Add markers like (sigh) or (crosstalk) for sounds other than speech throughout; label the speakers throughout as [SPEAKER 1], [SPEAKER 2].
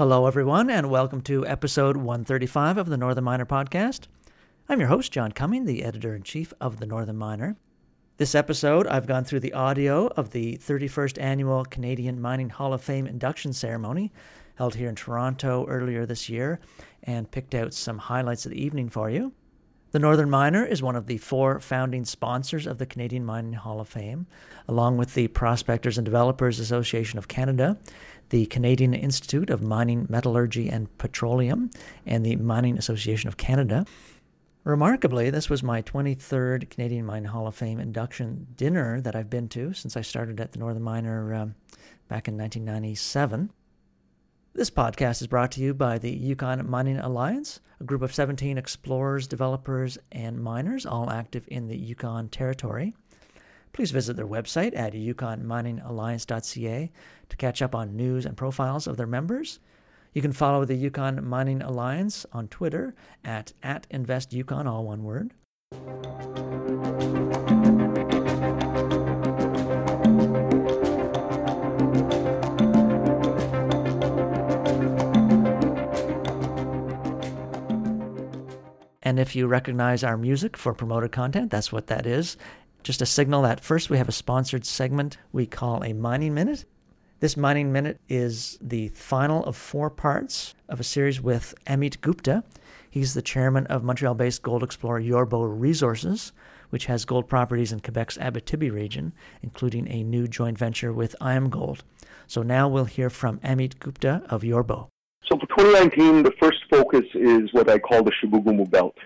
[SPEAKER 1] Hello, everyone, and welcome to episode 135 of the Northern Miner Podcast. I'm your host, John Cumming, the editor in chief of the Northern Miner. This episode, I've gone through the audio of the 31st annual Canadian Mining Hall of Fame induction ceremony held here in Toronto earlier this year and picked out some highlights of the evening for you. The Northern Miner is one of the four founding sponsors of the Canadian Mining Hall of Fame, along with the Prospectors and Developers Association of Canada, the Canadian Institute of Mining, Metallurgy and Petroleum, and the Mining Association of Canada. Remarkably, this was my 23rd Canadian Mining Hall of Fame induction dinner that I've been to since I started at the Northern Miner um, back in 1997. This podcast is brought to you by the Yukon Mining Alliance, a group of 17 explorers, developers, and miners, all active in the Yukon Territory. Please visit their website at yukonminingalliance.ca to catch up on news and profiles of their members. You can follow the Yukon Mining Alliance on Twitter at, at InvestYukon, all one word. If you recognize our music for promoted content, that's what that is. Just a signal that first we have a sponsored segment we call a mining minute. This mining minute is the final of four parts of a series with Amit Gupta. He's the chairman of Montreal based gold explorer Yorbeau Resources, which has gold properties in Quebec's Abitibi region, including a new joint venture with IAMGOLD. So now we'll hear from Amit Gupta of Yorbeau.
[SPEAKER 2] So for 2019, the first focus is what I call the Chibougamau Belt.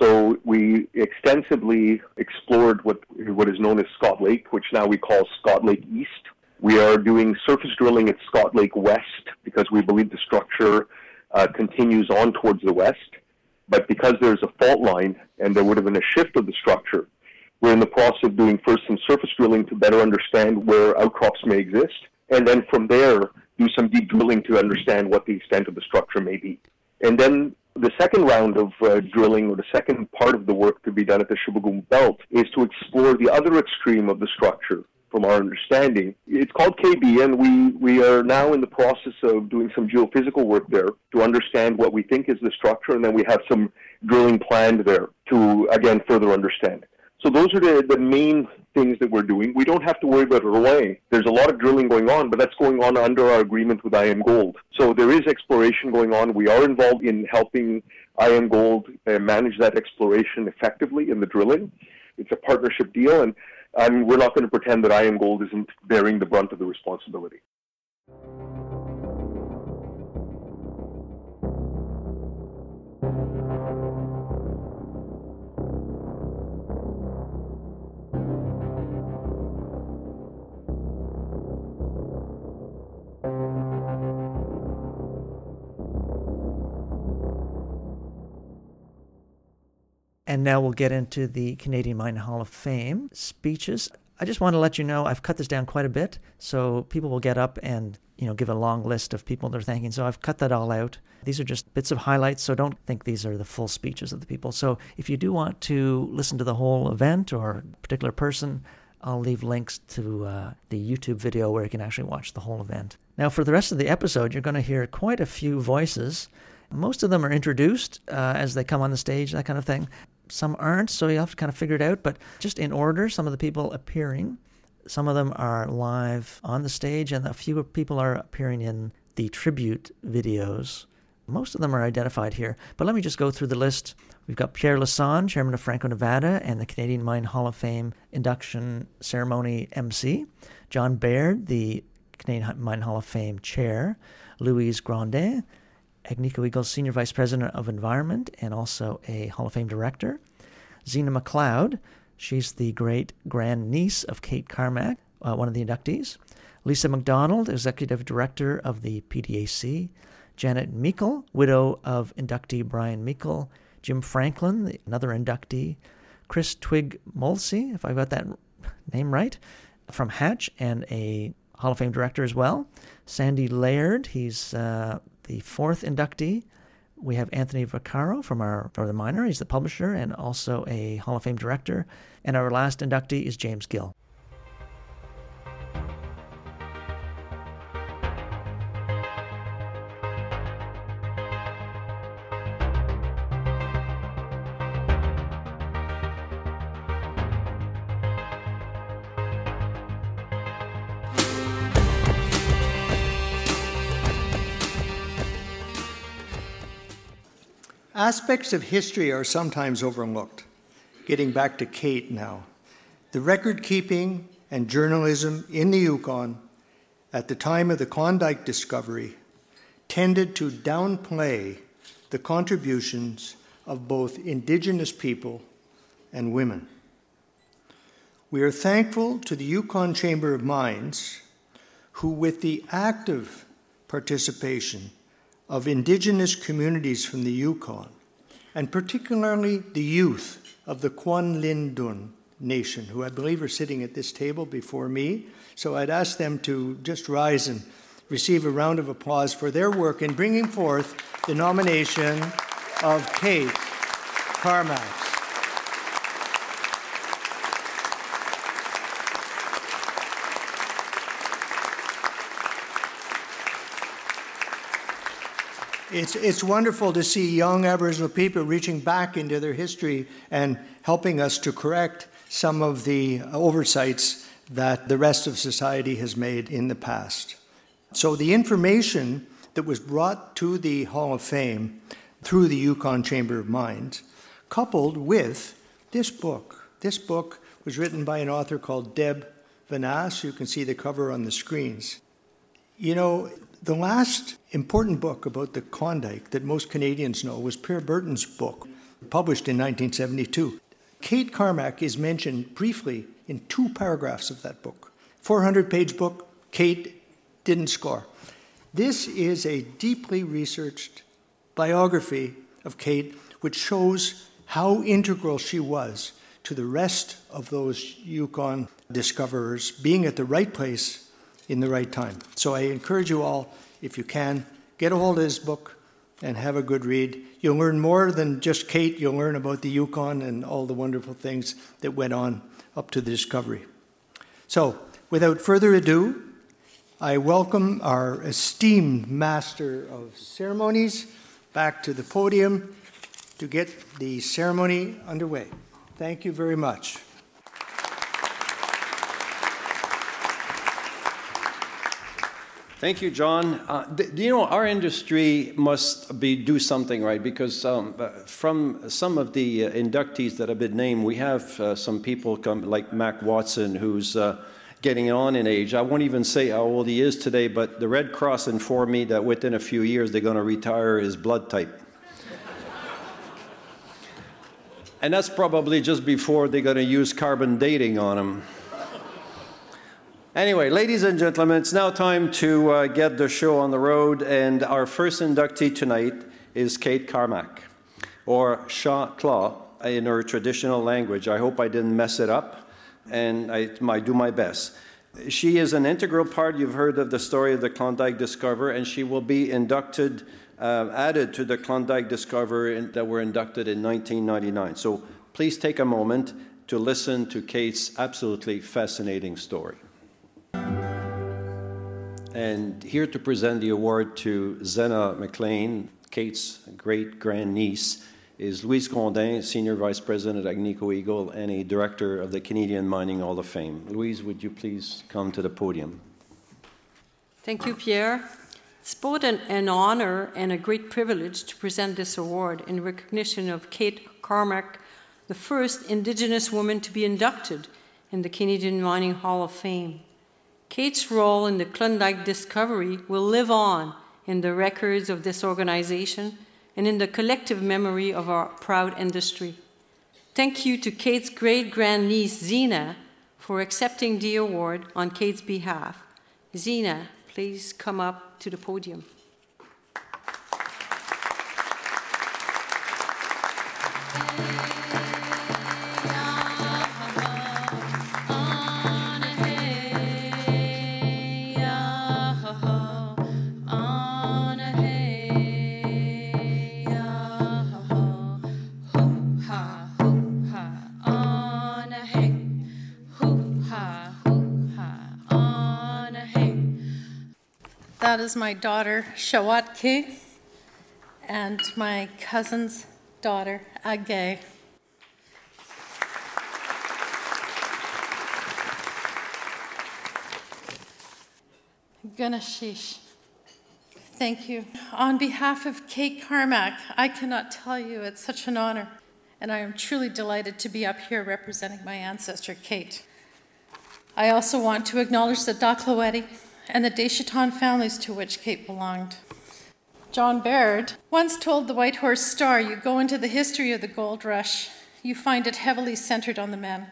[SPEAKER 2] So we extensively explored what what is known as Scott Lake, which now we call Scott Lake East. We are doing surface drilling at Scott Lake West because we believe the structure uh, continues on towards the west. But because there's a fault line and there would have been a shift of the structure, we're in the process of doing first some surface drilling to better understand where outcrops may exist, and then from there do some deep drilling to understand what the extent of the structure may be. And then the second round of uh, drilling, or the second part of the work to be done at the Chibougamau Belt, is to explore the other extreme of the structure. From our understanding, it's called KB, and we, we are now in the process of doing some geophysical work there to understand what we think is the structure, and then we have some drilling planned there to again further understand. So those are the, the main things that we're doing. We don't have to worry about Rouyn. There's a lot of drilling going on, but that's going on under our agreement with IAMGOLD. So there is exploration going on. We are involved in helping IAMGOLD uh, manage that exploration effectively in the drilling. It's a partnership deal, and, and we're not going to pretend that IAMGOLD isn't bearing the brunt of the responsibility.
[SPEAKER 1] And now we'll get into the Canadian Mining Hall of Fame speeches. I just want to let you know I've cut this down quite a bit, so people will get up and you know give a long list of people they're thanking. So I've cut that all out. These are just bits of highlights, so don't think these are the full speeches of the people. So if you do want to listen to the whole event or a particular person, I'll leave links to uh, the YouTube video where you can actually watch the whole event. Now, for the rest of the episode, you're going to hear quite a few voices. Most of them are introduced uh, as they come on the stage, that kind of thing. Some aren't, so you have to kind of figure it out. But just in order, some of the people appearing, some of them are live on the stage, and a few people are appearing in the tribute videos. Most of them are identified here, but let me just go through the list. We've got Pierre Lassonde, chairman of Franco Nevada and the Canadian Mine Hall of Fame induction ceremony MC. John Baird, the Canadian Mine Hall of Fame chair. Louise Grondin, Agnico Eagle's Senior Vice President of Environment and also a Hall of Fame director. Zena McLeod, she's the great grandniece of Kate Carmack, uh, one of the inductees. Lisa McDonald, Executive Director of the PDAC. Janet Meikle, widow of inductee Brian Meikle. Jim Franklin, another inductee. Chris Twig Molsey, if I got that name right, from Hatch and a Hall of Fame director as well. Sandy Laird, he's uh, the fourth inductee. We have Anthony Vaccaro from our Northern Miner. He's the publisher and also a Hall of Fame director. And our last inductee is James Gill.
[SPEAKER 3] Aspects of history are sometimes overlooked. Getting back to Kate now. The record keeping and journalism in the Yukon at the time of the Klondike discovery tended to downplay the contributions of both Indigenous people and women. We are thankful to the Yukon Chamber of Mines, who, with the active participation of Indigenous communities from the Yukon, and particularly the youth of the Kwanlin Dün Nation, who I believe are sitting at this table before me. So I'd ask them to just rise and receive a round of applause for their work in bringing forth the nomination of Kate Carmack. It's, it's wonderful to see young Aboriginal people reaching back into their history and helping us to correct some of the oversights that the rest of society has made in the past. So, the information that was brought to the Hall of Fame through the Yukon Chamber of Mines, coupled with this book. This book was written by an author called Deb Vanasse. You can see the cover on the screens. You know, the last important book about the Klondike that most Canadians know was Pierre Berton's book, published in 1972. Kate Carmack is mentioned briefly in two paragraphs of that book. 400 page book, Kate didn't score. This is a deeply researched biography of Kate, which shows how integral she was to the rest of those Yukon discoverers being at the right place in the right time. So I encourage you all, if you can, get a hold of this book and have a good read. You'll learn more than just Kate, you'll learn about the Yukon and all the wonderful things that went on up to the discovery. So, without further ado, I welcome our esteemed Master of Ceremonies back to the podium to get the ceremony underway. Thank you very much.
[SPEAKER 4] Thank you, John. Uh, you know, our industry must be do something right because um, uh, from some of the uh, inductees that have been named, we have uh, some people come like Mac Watson, who's uh, getting on in age. I won't even say how old he is today, but the Red Cross informed me that within a few years they're going to retire his blood type. and that's probably just before they're going to use carbon dating on him. Anyway, ladies and gentlemen, it's now time to uh, get the show on the road, and our first inductee tonight is Kate Carmack, or Shaaw Tláa in her traditional language. I hope I didn't mess it up, and I, I do my best. She is an integral part, you've heard of the story of the Klondike Discoverer, and she will be inducted, uh, added to the Klondike Discoverer in, that were inducted in 1999. So please take a moment to listen to Kate's absolutely fascinating story. And here to present the award to Zena McLean, Kate's great grandniece, is Louise Grondin, Senior Vice President at Agnico Eagle and a Director of the Canadian Mining Hall of Fame. Louise, would you please come to the podium?
[SPEAKER 5] Thank you, Pierre. It's both an, an, honor and a great privilege to present this award in recognition of Kate Carmack, the first Indigenous woman to be inducted in the Canadian Mining Hall of Fame. Kate's role in the Klondike discovery will live on in the records of this organization and in the collective memory of our proud industry. Thank you to Kate's great grandniece, Zena, for accepting the award on Kate's behalf. Zena, please come up to the podium.
[SPEAKER 6] That is my daughter, Shawatke, and my cousin's daughter, Agay. Ganashish. Thank you. On behalf of Kate Carmack, I cannot tell you it's such an honor, and I am truly delighted to be up here representing my ancestor, Kate. I also want to acknowledge the Dakl'aweidí and the Deisheetaan families to which Kate belonged. John Baird once told the Whitehorse Star you go into the history of the gold rush, you find it heavily centered on the men.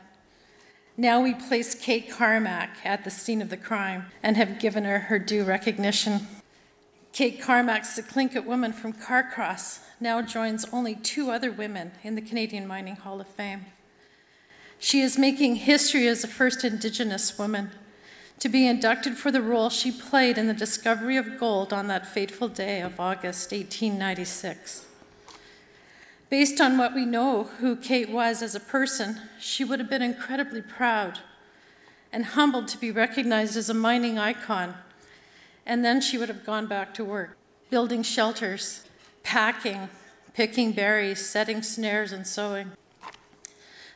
[SPEAKER 6] Now we place Kate Carmack at the scene of the crime and have given her her due recognition. Kate Carmack's the Tlingit woman from Carcross now joins only two other women in the Canadian Mining Hall of Fame. She is making history as the first Indigenous woman to be inducted for the role she played in the discovery of gold on that fateful day of August 1896. Based on what we know who Kate was as a person, she would have been incredibly proud and humbled to be recognized as a mining icon. And then she would have gone back to work, building shelters, packing, picking berries, setting snares, and sewing.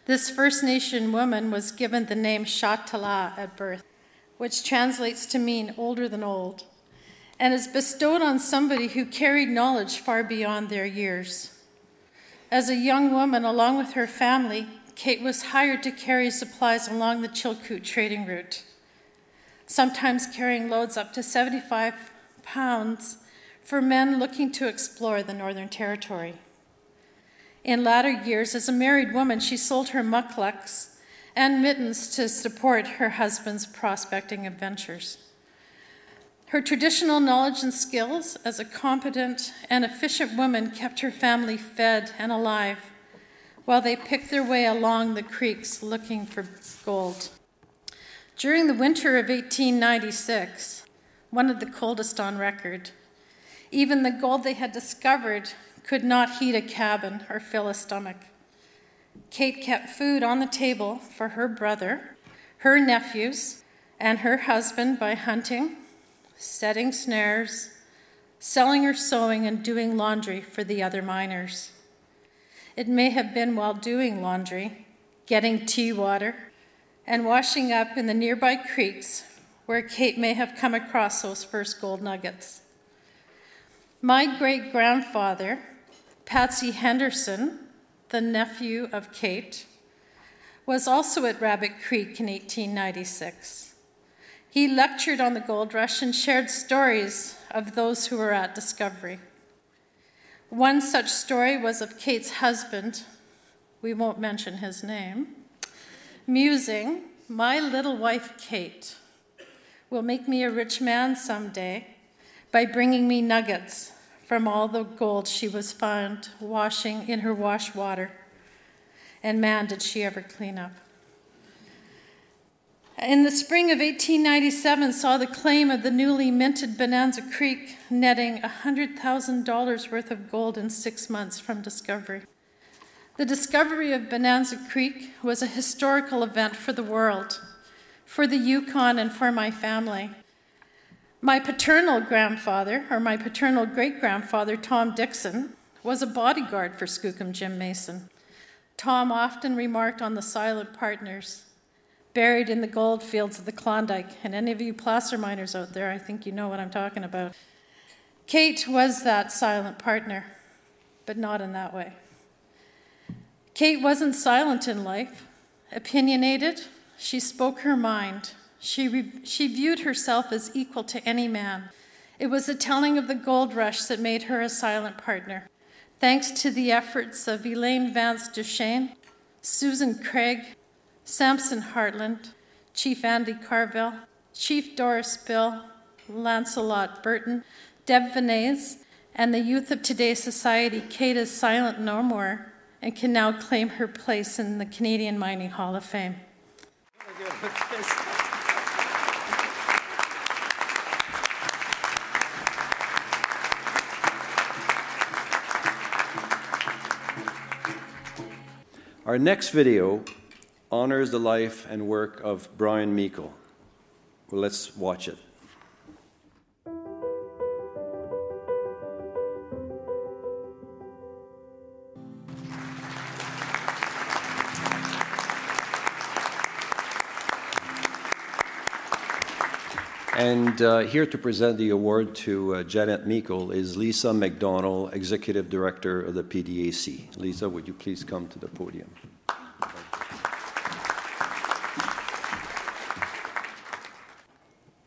[SPEAKER 6] This First Nation woman was given the name Shatala at birth, which translates to mean older than old, and is bestowed on somebody who carried knowledge far beyond their years. As a young woman, along with her family, Kate was hired to carry supplies along the Chilkoot trading route, sometimes carrying loads up to 75 pounds for men looking to explore the Northern Territory. In latter years, as a married woman, she sold her mukluks and mittens to support her husband's prospecting adventures. Her traditional knowledge and skills as a competent and efficient woman kept her family fed and alive while they picked their way along the creeks looking for gold. During the winter of 1896, one of the coldest on record, even the gold they had discovered could not heat a cabin or fill a stomach. Kate kept food on the table for her brother, her nephews, and her husband by hunting setting snares, selling or sewing, and doing laundry for the other miners. It may have been while doing laundry, getting tea water, and washing up in the nearby creeks where Kate may have come across those first gold nuggets. My great grandfather, Patsy Henderson, the nephew of Kate, was also at Rabbit Creek in 1896. He lectured on the gold rush and shared stories of those who were at discovery. One such story was of Kate's husband, we won't mention his name, musing, My little wife Kate will make me a rich man someday by bringing me nuggets from all the gold she was found washing in her wash water. And man, did she ever clean up in the spring of 1897 saw the claim of the newly minted Bonanza Creek netting $100,000 worth of gold in six months from discovery. The discovery of Bonanza Creek was a historical event for the world, for the Yukon, and for my family. My paternal grandfather, or my paternal great grandfather, Tom Dixon, was a bodyguard for Skookum Jim Mason. Tom often remarked on the silent partners buried in the gold fields of the Klondike. And any of you placer miners out there, I think you know what I'm talking about. Kate was that silent partner, but not in that way. Kate wasn't silent in life, opinionated. She spoke her mind. She, re- she viewed herself as equal to any man. It was the telling of the gold rush that made her a silent partner. Thanks to the efforts of Elaine Vance Duchesne, Susan Craig, Samson Hartland, Chief Andy Carvill, Chief Doris Bill, Lancelot Burton, Deb Vanasse, and the youth of today's society, Kate is silent no more and can now claim her place in the Canadian Mining Hall of Fame. (laughs)
[SPEAKER 4] Our next video honors the life and work of Brian Meikle. Well, let's watch it. And uh, here to present the award to uh, Janet Meikle is Lisa McDonald, Executive Director of the PDAC. Lisa, would you please come to the podium?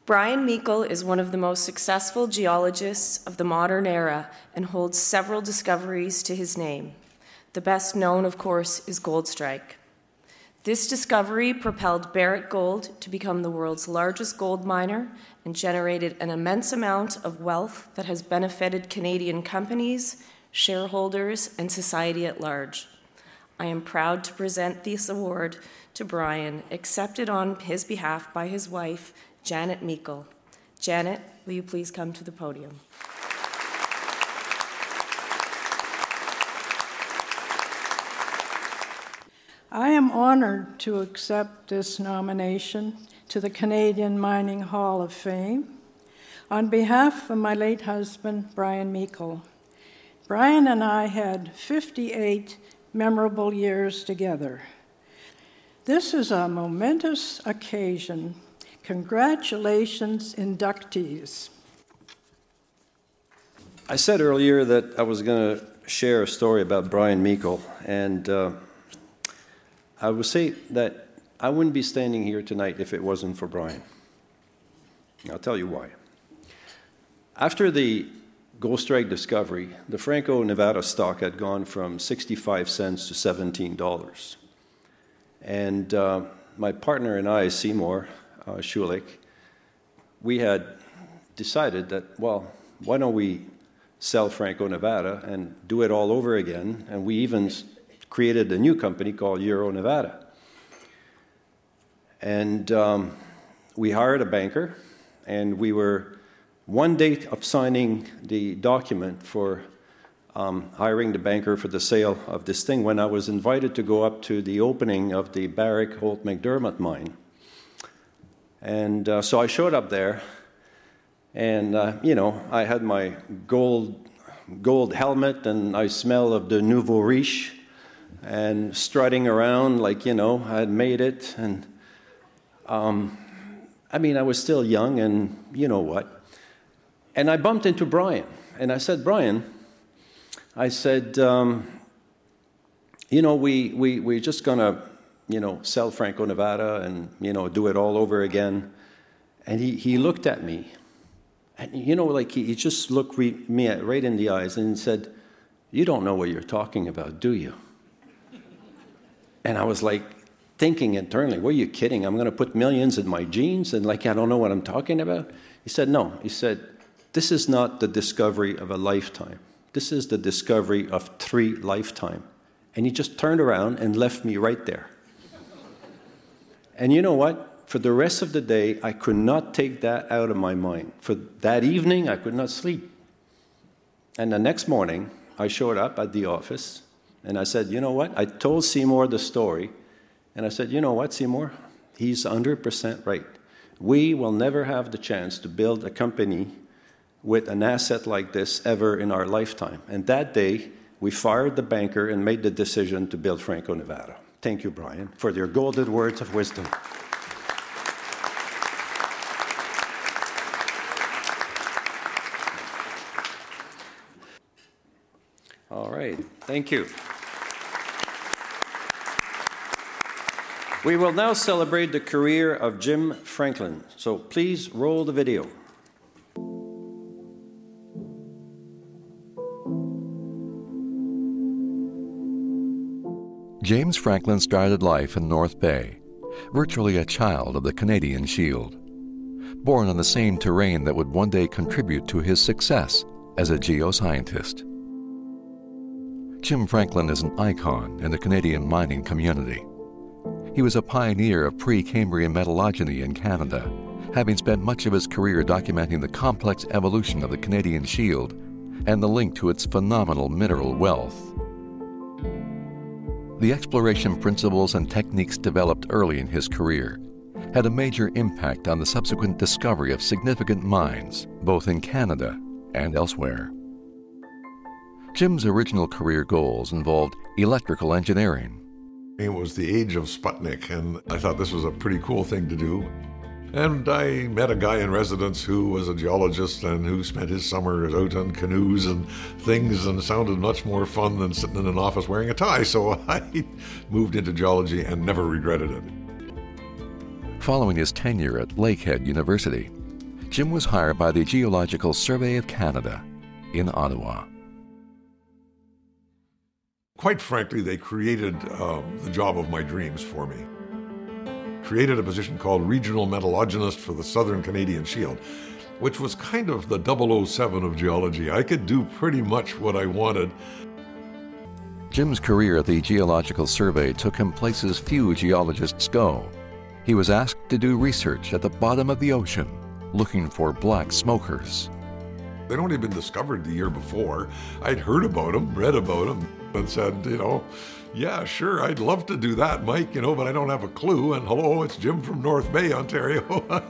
[SPEAKER 7] Brian Meikle is one of the most successful geologists of the modern era and holds several discoveries to his name. The best known, of course, is Goldstrike. This discovery propelled Barrick Gold to become the world's largest gold miner and generated an immense amount of wealth that has benefited Canadian companies, shareholders, and society at large. I am proud to present this award to Brian, accepted on his behalf by his wife, Janet Meikle. Janet, will you please come to the podium?
[SPEAKER 8] I am honored to accept this nomination to the Canadian Mining Hall of Fame on behalf of my late husband, Brian Meikle. Brian and I had 58 memorable years together. This is a momentous occasion Congratulations, inductees.
[SPEAKER 4] I said earlier that I was going to share a story about Brian Meikle, and uh, I would say that I wouldn't be standing here tonight if it wasn't for Brian. I'll tell you why. After the Goldstrike discovery, the Franco Nevada stock had gone from 65 cents to $17. And uh, my partner and I, Seymour, uh, Schulich, we had decided that, well, why don't we sell Franco Nevada and do it all over again? And we even created a new company called Euro Nevada. And um, we hired a banker, and we were one day of signing the document for um, hiring the banker for the sale of this thing when I was invited to go up to the opening of the Barrick Holt McDermott mine. And uh, so I showed up there, and uh, you know, I had my gold gold helmet, and I smell of the nouveau riche, and strutting around like you know I had made it, and um, I mean I was still young, and you know what, and I bumped into Brian, and I said, Brian, I said, um, you know, we we we're just gonna you know, sell Franco Nevada and, you know, do it all over again. And he, he looked at me. And, you know, like he, he just looked re- me right in the eyes and said, You don't know what you're talking about, do you? And I was like thinking internally, Were you kidding? I'm going to put millions in my jeans and, like, I don't know what I'm talking about? He said, No. He said, This is not the discovery of a lifetime. This is the discovery of three lifetime. And he just turned around and left me right there. And you know what? For the rest of the day, I could not take that out of my mind. For that evening, I could not sleep. And the next morning, I showed up at the office and I said, You know what? I told Seymour the story. And I said, You know what, Seymour? He's 100% right. We will never have the chance to build a company with an asset like this ever in our lifetime. And that day, we fired the banker and made the decision to build Franco Nevada. Thank you, Brian, for your golden words of wisdom. All right, thank you. We will now celebrate the career of Jim Franklin, so please roll the video.
[SPEAKER 9] James Franklin started life in North Bay, virtually a child of the Canadian Shield. Born on the same terrain that would one day contribute to his success as a geoscientist. Jim Franklin is an icon in the Canadian mining community. He was a pioneer of pre Cambrian metallogeny in Canada, having spent much of his career documenting the complex evolution of the Canadian Shield and the link to its phenomenal mineral wealth. The exploration principles and techniques developed early in his career had a major impact on the subsequent discovery of significant mines, both in Canada and elsewhere. Jim's original career goals involved electrical engineering.
[SPEAKER 10] It was the age of Sputnik, and I thought this was a pretty cool thing to do. And I met a guy in residence who was a geologist and who spent his summers out on canoes and things and sounded much more fun than sitting in an office wearing a tie. So (laughs) I moved into geology and never regretted it.
[SPEAKER 9] Following his tenure at Lakehead University, Jim was hired by the Geological Survey of Canada in Ottawa.
[SPEAKER 10] Quite frankly, they created um, the job of my dreams for me created a position called Regional Metallurgist for the Southern Canadian Shield, which was kind of the 007 of geology. I could do pretty much what I wanted.
[SPEAKER 9] Jim's career at the Geological Survey took him places few geologists go. He was asked to do research at the bottom of the ocean, looking for black smokers.
[SPEAKER 10] They'd only been discovered the year before. I'd heard about them, read about them, and said, you know, yeah, sure, I'd love to do that, Mike, you know, but I don't have a clue. And hello, it's Jim from North Bay, Ontario. (laughs)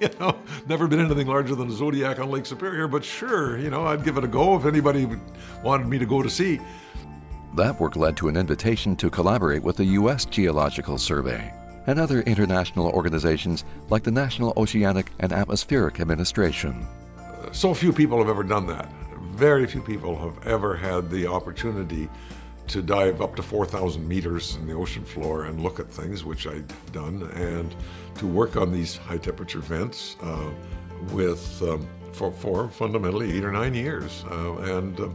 [SPEAKER 10] you know, never been anything larger than a Zodiac on Lake Superior, but sure, you know, I'd give it a go if anybody wanted me to go to sea.
[SPEAKER 9] That work led to an invitation to collaborate with the U.S. Geological Survey and other international organizations like the National Oceanic and Atmospheric Administration.
[SPEAKER 10] So few people have ever done that. Very few people have ever had the opportunity to dive up to 4,000 meters in the ocean floor and look at things, which I'd done, and to work on these high temperature vents uh, with um, for, for, fundamentally eight or nine years, uh, and uh,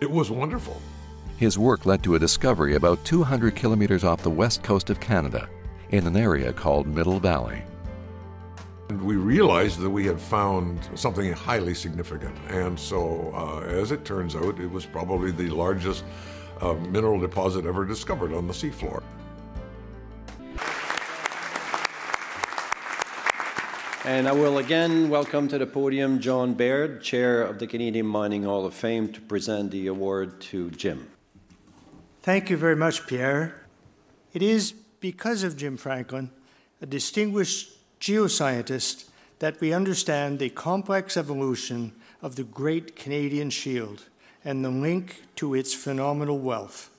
[SPEAKER 10] it was wonderful.
[SPEAKER 9] His work led to a discovery about 200 kilometers off the west coast of Canada, in an area called Middle Valley.
[SPEAKER 10] And we realized that we had found something highly significant, and so uh, as it turns out, it was probably the largest a mineral deposit ever discovered on the seafloor.
[SPEAKER 4] And I will again welcome to the podium John Baird, Chair of the Canadian Mining Hall of Fame, to present the award to Jim.
[SPEAKER 3] Thank you very much, Pierre. It is because of Jim Franklin, a distinguished geoscientist, that we understand the complex evolution of the Great Canadian Shield and the link to its phenomenal wealth.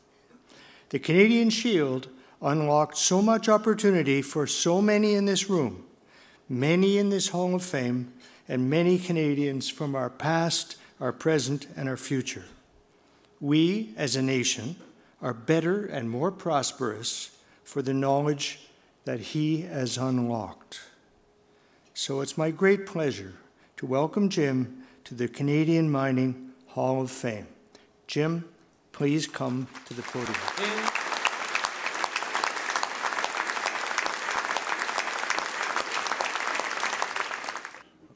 [SPEAKER 3] The Canadian Shield unlocked so much opportunity for so many in this room, many in this Hall of Fame, and many Canadians from our past, our present, and our future. We, as a nation, are better and more prosperous for the knowledge that He has unlocked. So it's my great pleasure to welcome Jim to the Canadian Mining Hall of Fame. Jim, please come to the podium.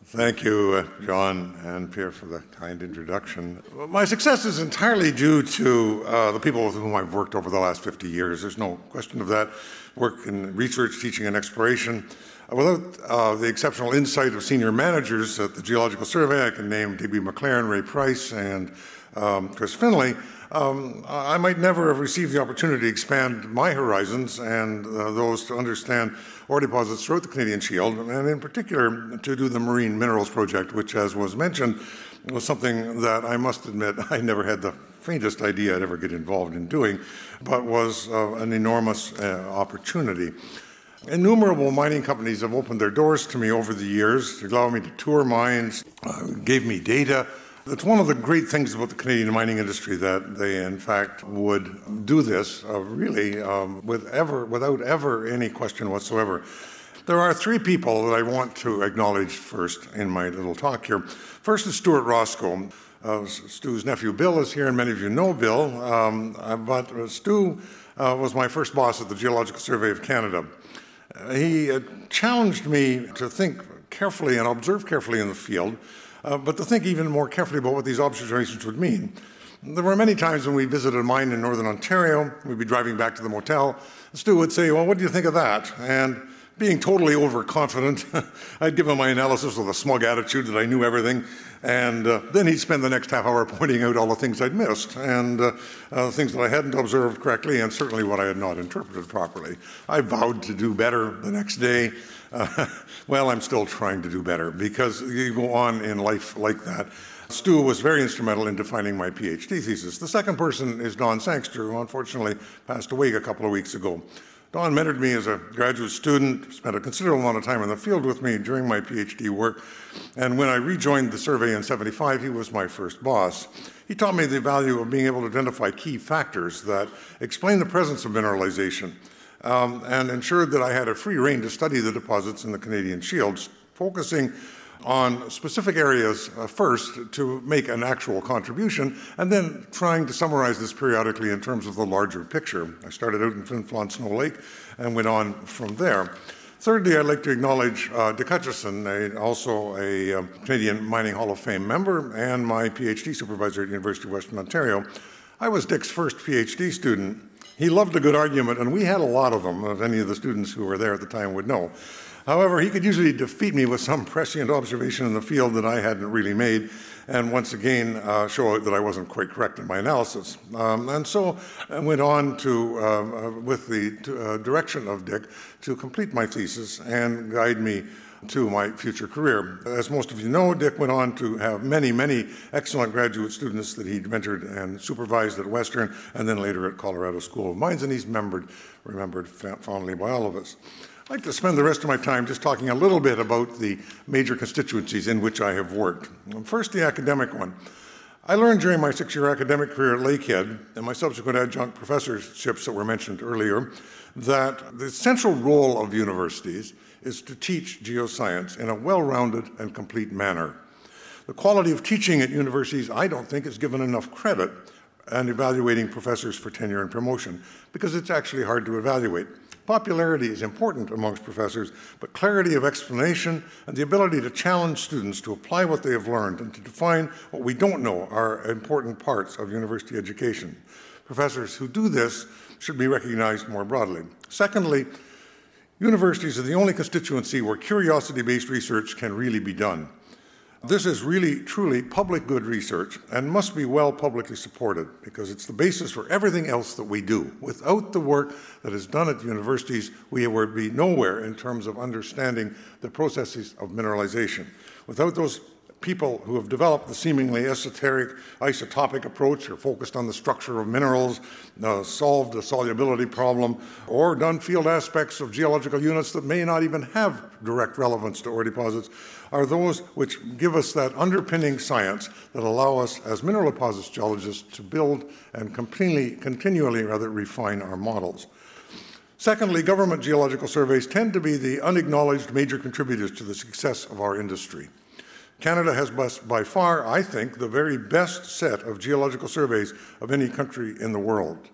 [SPEAKER 10] Thank you, uh, John and Pierre, for the kind introduction. My success is entirely due to uh, the people with whom I've worked over the last 50 years. There's no question of that. Work in research, teaching, and exploration Without uh, the exceptional insight of senior managers at the Geological Survey, I can name D.B. McLaren, Ray Price, and um, Chris Finley, um, I might never have received the opportunity to expand my horizons and uh, those to understand ore deposits throughout the Canadian Shield, and in particular to do the Marine Minerals Project, which, as was mentioned, was something that I must admit (laughs) I never had the faintest idea I'd ever get involved in doing, but was uh, an enormous uh, opportunity. Innumerable mining companies have opened their doors to me over the years to allow me to tour mines, uh, gave me data. That's one of the great things about the Canadian mining industry that they, in fact, would do this uh, really um, with ever, without ever any question whatsoever. There are three people that I want to acknowledge first in my little talk here. First is Stuart Roscoe. Uh, Stu's nephew Bill is here, and many of you know Bill. Um, uh, but Stu uh, was my first boss at the Geological Survey of Canada he uh, challenged me to think carefully and observe carefully in the field, uh, but to think even more carefully about what these observations would mean. There were many times when we visited a mine in northern Ontario, we'd be driving back to the motel. Stu would say, Well, what do you think of that? And being totally overconfident, (laughs) I'd give him my analysis with a smug attitude that I knew everything. And uh, then he'd spend the next half hour (laughs) pointing out all the things I'd missed and uh, uh, things that I hadn't observed correctly and certainly what I had not interpreted properly. I vowed to do better the next day. Uh, (laughs) well, I'm still trying to do better because you go on in life like that. Stu was very instrumental in defining my PhD thesis. The second person is Don Sangster, who unfortunately passed away a couple of weeks ago. Don mentored me as a graduate student, spent a considerable amount of time in the field with me during my PhD work, and when I rejoined the survey in 75, he was my first boss. He taught me the value of being able to identify key factors that explain the presence of mineralization um, and ensured that I had a free rein to study the deposits in the Canadian Shields, focusing on specific areas uh, first to make an actual contribution, and then trying to summarize this periodically in terms of the larger picture. I started out in Flin Flon Snow Lake and went on from there. Thirdly, I'd like to acknowledge uh, Dick Hutchinson, a, also a um, Canadian Mining Hall of Fame member and my PhD supervisor at University of Western Ontario. I was Dick's first PhD student. He loved a good argument, and we had a lot of them, as any of the students who were there at the time would know. However, he could usually defeat me with some prescient observation in the field that I hadn't really made, and once again uh, show that I wasn't quite correct in my analysis. Um, and so I went on to, uh, uh, with the uh, direction of Dick, to complete my thesis and guide me to my future career. As most of you know, Dick went on to have many, many excellent graduate students that he mentored and supervised at Western and then later at Colorado School of Mines, and he's remembered, remembered fondly by all of us. I'd like to spend the rest of my time just talking a little bit about the major constituencies in which I have worked. First, the academic one. I learned during my six year academic career at Lakehead and my subsequent adjunct professorships that were mentioned earlier that the central role of universities is to teach geoscience in a well rounded and complete manner. The quality of teaching at universities, I don't think, is given enough credit and evaluating professors for tenure and promotion because it's actually hard to evaluate. Popularity is important amongst professors, but clarity of explanation and the ability to challenge students to apply what they have learned and to define what we don't know are important parts of university education. Professors who do this should be recognized more broadly. Secondly, universities are the only constituency where curiosity based research can really be done. This is really, truly public good research and must be well publicly supported because it's the basis for everything else that we do. Without the work that is done at the universities, we would be nowhere in terms of understanding the processes of mineralization. Without those people who have developed the seemingly esoteric isotopic approach or focused on the structure of minerals, uh, solved the solubility problem, or done field aspects of geological units that may not even have direct relevance to ore deposits, are those which give us that underpinning science that allow us as mineral deposits geologists to build and continually, continually rather refine our models. Secondly, government geological surveys tend to be the unacknowledged major contributors to the success of our industry. Canada has by far, I think, the very best set of geological surveys of any country in the world.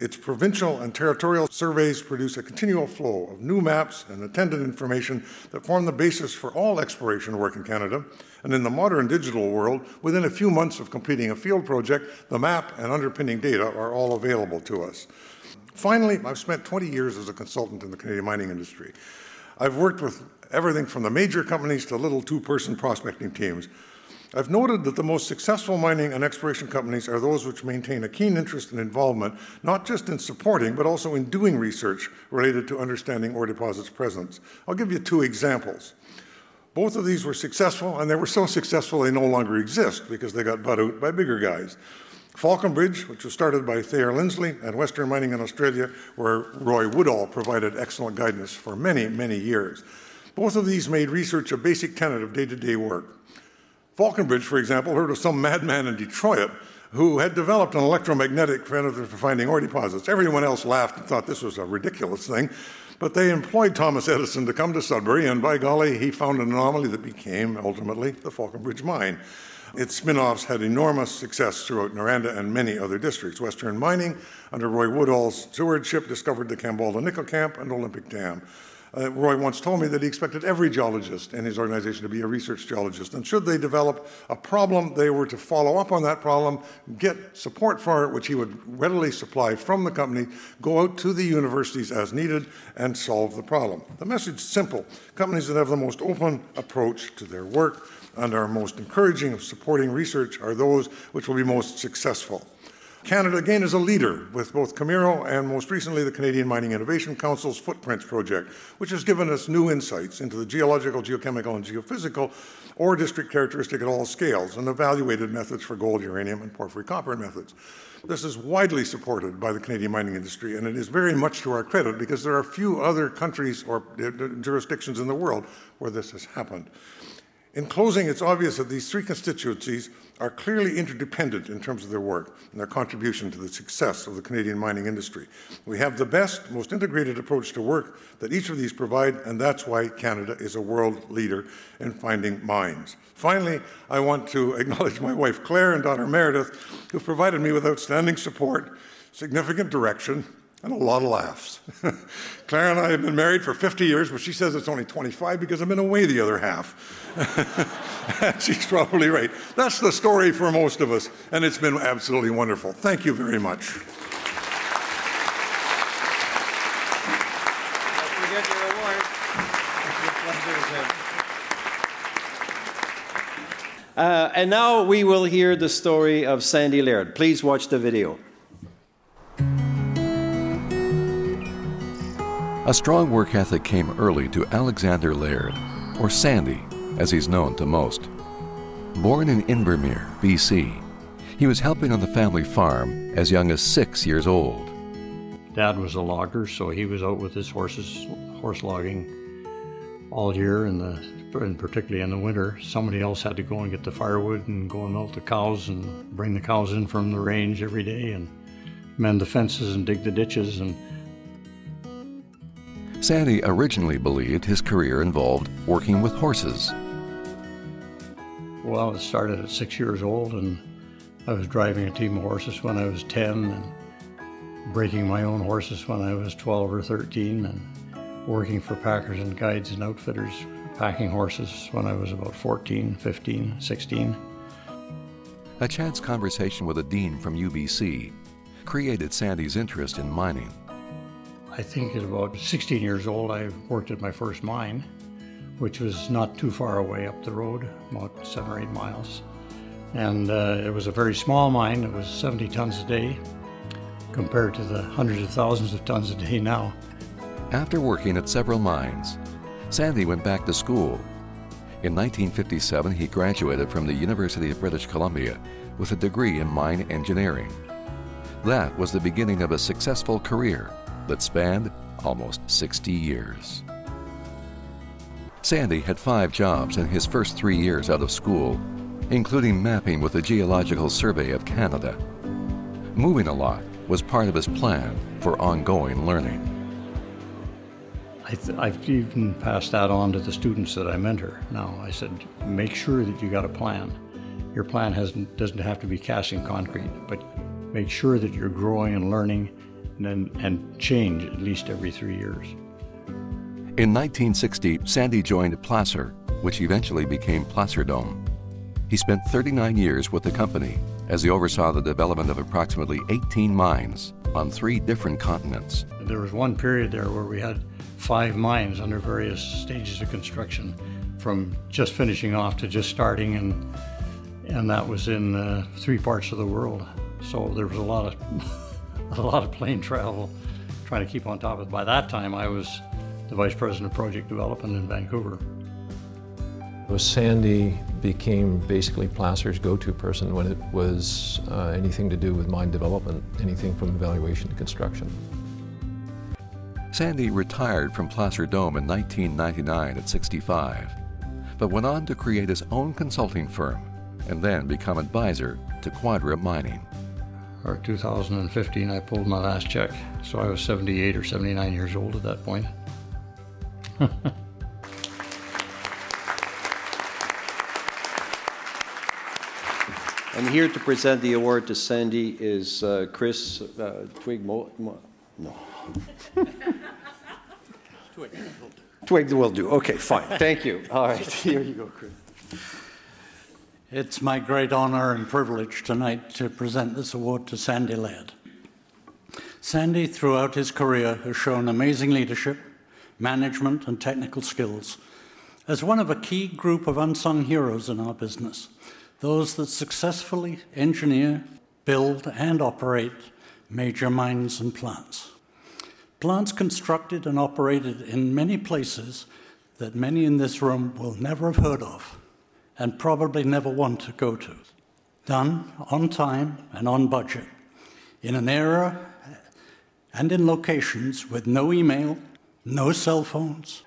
[SPEAKER 10] Its provincial and territorial surveys produce a continual flow of new maps and attendant information that form the basis for all exploration work in Canada. And in the modern digital world, within a few months of completing a field project, the map and underpinning data are all available to us. Finally, I've spent 20 years as a consultant in the Canadian mining industry. I've worked with everything from the major companies to little two person prospecting teams I've noted that the most successful mining and exploration companies are those which maintain a keen interest and involvement, not just in supporting, but also in doing research related to understanding ore deposits' presence. I'll give you two examples. Both of these were successful, and they were so successful they no longer exist because they got bought out by bigger guys. Falconbridge, which was started by Thayer Lindsley, and Western Mining in Australia, where Roy Woodall provided excellent guidance for many, many years. Both of these made research a basic tenet of day to day work. Falconbridge, for example, heard of some madman in Detroit who had developed an electromagnetic method for finding ore deposits. Everyone else laughed and thought this was a ridiculous thing. But they employed Thomas Edison to come to Sudbury, and by golly, he found an anomaly that became ultimately the Falconbridge mine. Its spin offs had enormous success throughout Noranda and many other districts. Western Mining, under Roy Woodall's stewardship, discovered the Kambalda Nickel Camp and Olympic Dam. Uh, Roy once told me that he expected every geologist in his organization to be a research geologist. And should they develop a problem, they were to follow up on that problem, get support for it, which he would readily supply from the company, go out to the universities as needed, and solve the problem. The message is simple companies that have the most open approach to their work and are most encouraging of supporting research are those which will be most successful. Canada, again, is a leader with both Camiro and most recently the Canadian Mining Innovation Council's Footprints Project, which has given us new insights into the geological, geochemical, and geophysical ore district characteristic at all scales and evaluated methods for gold, uranium, and porphyry copper methods. This is widely supported by the Canadian mining industry, and it is very much to our credit because there are few other countries or uh, jurisdictions in the world where this has happened. In closing, it's obvious that these three constituencies are clearly interdependent in terms of their work and their contribution to the success of the Canadian mining industry. We have the best, most integrated approach to work that each of these provide, and that's why Canada is a world leader in finding mines. Finally, I want to (laughs) acknowledge my wife Claire and daughter Meredith, who have provided me with outstanding support, significant direction, and a lot of laughs. (laughs) Claire and I have been married for 50 years, but she says it's only 25 because I've been away the other half. (laughs) She's probably right. That's the story for most of us, and it's been absolutely wonderful. Thank you very much.
[SPEAKER 4] Uh, and now we will hear the story of Sandy Laird. Please watch the video.
[SPEAKER 9] A strong work ethic came early to Alexander Laird, or Sandy, as he's known to most. Born in Invermere, BC, he was helping on the family farm as young as six years old.
[SPEAKER 11] Dad was a logger, so he was out with his horses, horse logging all year, and, the, and particularly in the winter. Somebody else had to go and get the firewood and go and milk the cows and bring the cows in from the range every day and mend the fences and dig the ditches and
[SPEAKER 9] Sandy originally believed his career involved working with horses.
[SPEAKER 11] Well, it started at six years old, and I was driving a team of horses when I was 10, and breaking my own horses when I was 12 or 13, and working for packers and guides and outfitters, packing horses when I was about 14, 15, 16.
[SPEAKER 9] A chance conversation with a dean from UBC created Sandy's interest in mining.
[SPEAKER 11] I think at about 16 years old, I worked at my first mine, which was not too far away up the road, about seven or eight miles. And uh, it was a very small mine, it was 70 tons a day compared to the hundreds of thousands of tons a day now.
[SPEAKER 9] After working at several mines, Sandy went back to school. In 1957, he graduated from the University of British Columbia with a degree in mine engineering. That was the beginning of a successful career that spanned almost 60 years. Sandy had five jobs in his first three years out of school, including mapping with the Geological Survey of Canada. Moving a lot was part of his plan for ongoing learning.
[SPEAKER 11] I have even passed that on to the students that I mentor now. I said, make sure that you got a plan. Your plan doesn't have to be cast in concrete, but make sure that you're growing and learning and, and change at least every three years.
[SPEAKER 9] In 1960, Sandy joined Placer, which eventually became Placerdome. He spent 39 years with the company as he oversaw the development of approximately 18 mines on three different continents.
[SPEAKER 11] There was one period there where we had five mines under various stages of construction, from just finishing off to just starting, and and that was in uh, three parts of the world. So there was a lot of (laughs) (laughs) a lot of plane travel, trying to keep on top of it. By that time, I was the vice president of project development in Vancouver.
[SPEAKER 12] Sandy became basically Placer's go-to person when it was uh, anything to do with mine development, anything from evaluation to construction.
[SPEAKER 9] Sandy retired from Placer Dome in 1999 at 65, but went on to create his own consulting firm and then become advisor to Quadra Mining
[SPEAKER 11] or 2015, I pulled my last check. So I was 78 or 79 years old at that point. (laughs)
[SPEAKER 4] and here to present the award to Sandy is uh, Chris uh, Twigge. Mo- Mo- no. (laughs) Twigge. Twigge will do. Okay, fine. Thank you. All right, (laughs) here you go, Chris.
[SPEAKER 13] It's my great honor and privilege tonight to present this award to Sandy Laird. Sandy, throughout his career, has shown amazing leadership, management, and technical skills. As one of a key group of unsung heroes in our business, those that successfully engineer, build, and operate major mines and plants. Plants constructed and operated in many places that many in this room will never have heard of and probably never want to go to. Done on time and on budget, in an era and in locations with no email, no cell phones,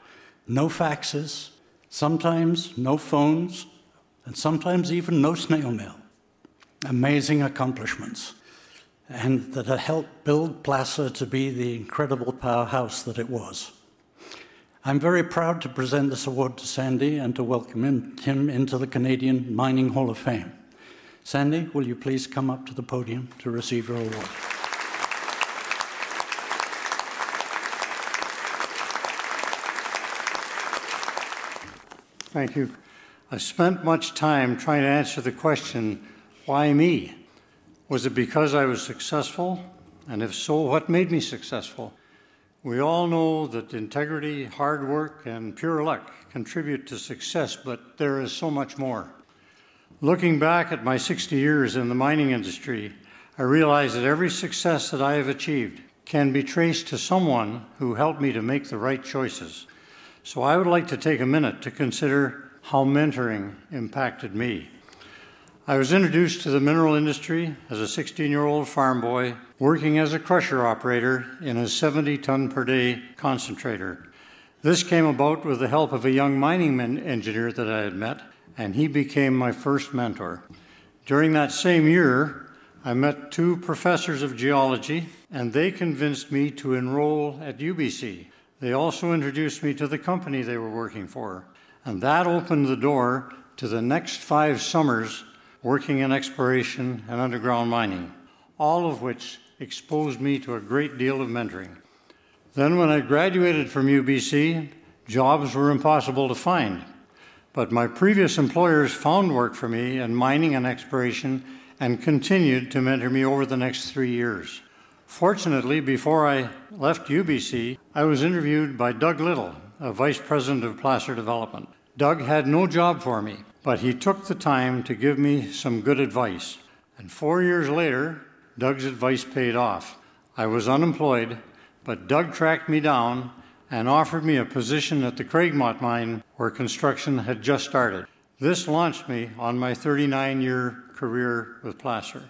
[SPEAKER 13] no faxes, sometimes no phones, and sometimes even no snail mail. Amazing accomplishments, and that helped build Placer to be the incredible powerhouse that it was. I'm very proud to present this award to Sandy and to welcome him, into the Canadian Mining Hall of Fame. Sandy, will you please come up to the podium to receive your award?
[SPEAKER 11] Thank you. I spent much time trying to answer the question why me? Was it because I was successful? And if so, what made me successful? We all know that integrity, hard work, and pure luck contribute to success, but there is so much more. Looking back at my 60 years in the mining industry, I realize that every success that I have achieved can be traced to someone who helped me to make the right choices. So I would like to take a minute to consider how mentoring impacted me. I was introduced to the mineral industry as a 16 year old farm boy working as a crusher operator in a 70 ton per day concentrator. This came about with the help of a young mining engineer that I had met, and he became my first mentor. During that same year, I met two professors of geology, and they convinced me to enroll at UBC. They also introduced me to the company they were working for, and that opened the door to the next five summers working in exploration and underground mining, all of which exposed me to a great deal of mentoring. Then, when I graduated from UBC, jobs were impossible to find. But my previous employers found work for me in mining and exploration and continued to mentor me over the next three years. Fortunately, before I left UBC, I was interviewed by Doug Little, a vice president of Placer Development. Doug had no job for me, but he took the time to give me some good advice. And four years later, Doug's advice paid off. I was unemployed, but Doug tracked me down and offered me a position at the Craigmont mine where construction had just started. This launched me on my 39 year career with Placer.